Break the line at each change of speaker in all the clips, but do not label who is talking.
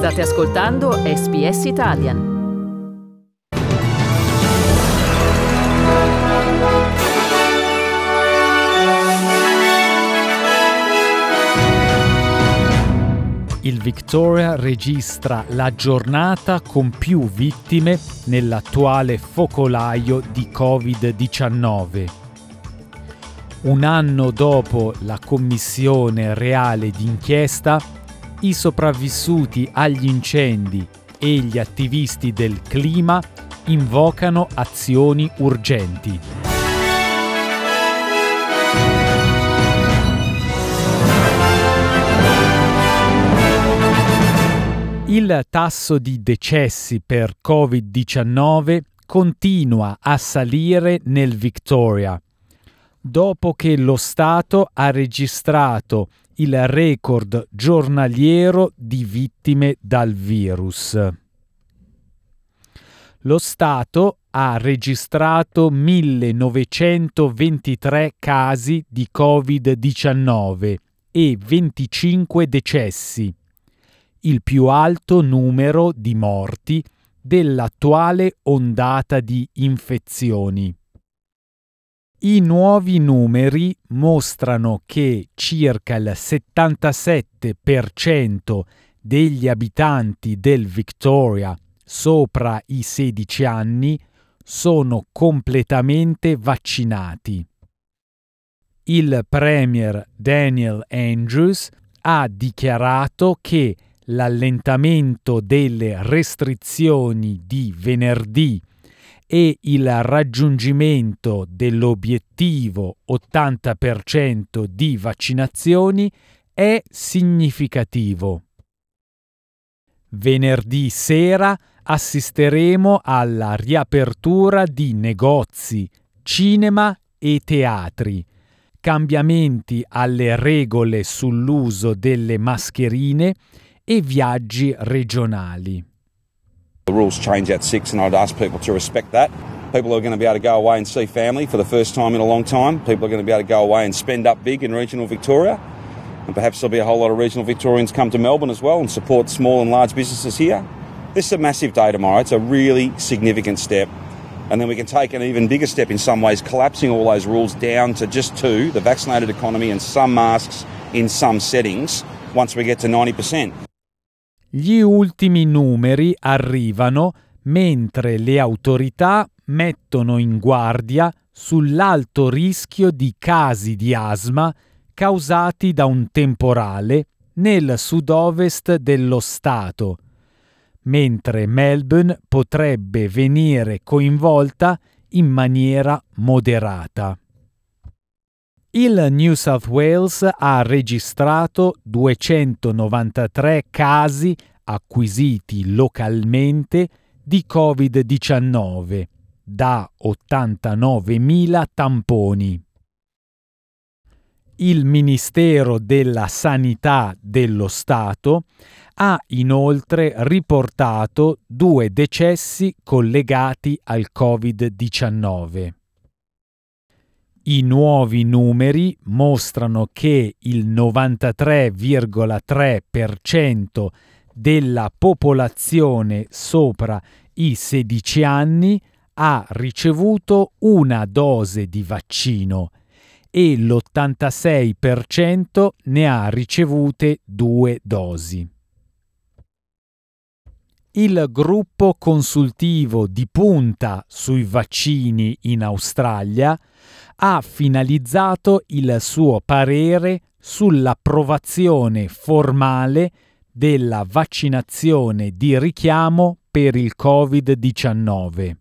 State ascoltando SBS Italian.
Il Victoria registra la giornata con più vittime nell'attuale focolaio di Covid-19. Un anno dopo la commissione reale d'inchiesta, i sopravvissuti agli incendi e gli attivisti del clima invocano azioni urgenti. Il tasso di decessi per Covid-19 continua a salire nel Victoria, dopo che lo Stato ha registrato il record giornaliero di vittime dal virus. Lo Stato ha registrato 1923 casi di Covid-19 e 25 decessi il più alto numero di morti dell'attuale ondata di infezioni. I nuovi numeri mostrano che circa il 77% degli abitanti del Victoria sopra i 16 anni sono completamente vaccinati. Il Premier Daniel Andrews ha dichiarato che l'allentamento delle restrizioni di venerdì e il raggiungimento dell'obiettivo 80% di vaccinazioni è significativo. Venerdì sera assisteremo alla riapertura di negozi, cinema e teatri, cambiamenti alle regole sull'uso delle mascherine e viaggi regionali.
The rules change at six, and I'd ask people to respect that. People are going to be able to go away and see family for the first time in a long time. People are going to be able to go away and spend up big in regional Victoria. And perhaps there'll be a whole lot of regional Victorians come to Melbourne as well and support small and large businesses here. This is a massive day tomorrow. It's a really significant step. And then we can take an even bigger step in some ways, collapsing all those rules down to just two the vaccinated economy and some masks in some settings once we get to 90%.
Gli ultimi numeri arrivano mentre le autorità mettono in guardia sull'alto rischio di casi di asma causati da un temporale nel sud-ovest dello Stato, mentre Melbourne potrebbe venire coinvolta in maniera moderata. Il New South Wales ha registrato 293 casi acquisiti localmente di Covid-19 da 89.000 tamponi. Il Ministero della Sanità dello Stato ha inoltre riportato due decessi collegati al Covid-19. I nuovi numeri mostrano che il 93,3% della popolazione sopra i 16 anni ha ricevuto una dose di vaccino e l'86% ne ha ricevute due dosi. Il gruppo consultivo di punta sui vaccini in Australia ha finalizzato il suo parere sull'approvazione formale della vaccinazione di richiamo per il Covid-19.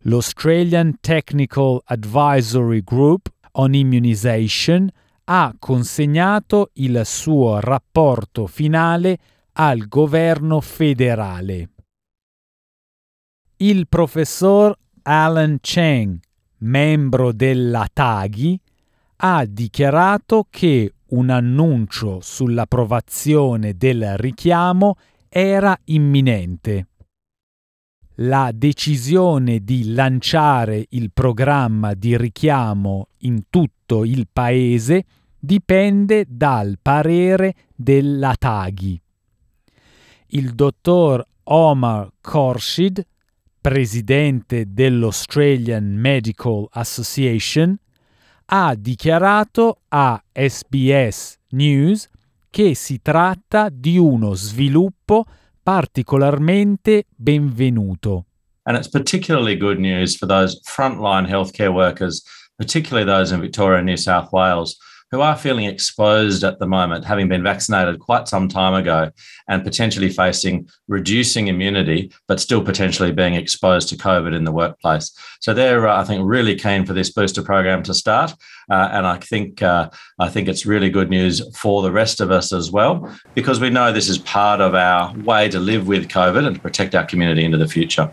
L'Australian Technical Advisory Group on Immunization ha consegnato il suo rapporto finale al governo federale. Il professor Alan Cheng, membro della TAGI, ha dichiarato che un annuncio sull'approvazione del richiamo era imminente. La decisione di lanciare il programma di richiamo in tutto il paese dipende dal parere della Taghi. Il dottor Omar Khorshid, presidente dell'Australian Medical Association, ha dichiarato a SBS News che si tratta di uno sviluppo particolarmente benvenuto.
And it's particularly good news for those frontline healthcare workers, particularly those in Victoria and New South Wales, who are feeling exposed at the moment, having been vaccinated quite some time ago and potentially facing reducing immunity, but still potentially being exposed to COVID in the workplace. So they're, uh, I think, really keen for this booster program to start, uh, and I think uh, I think it's really good news for the rest of us as well, because we know this is part of our way to live with COVID and to protect our community into the future.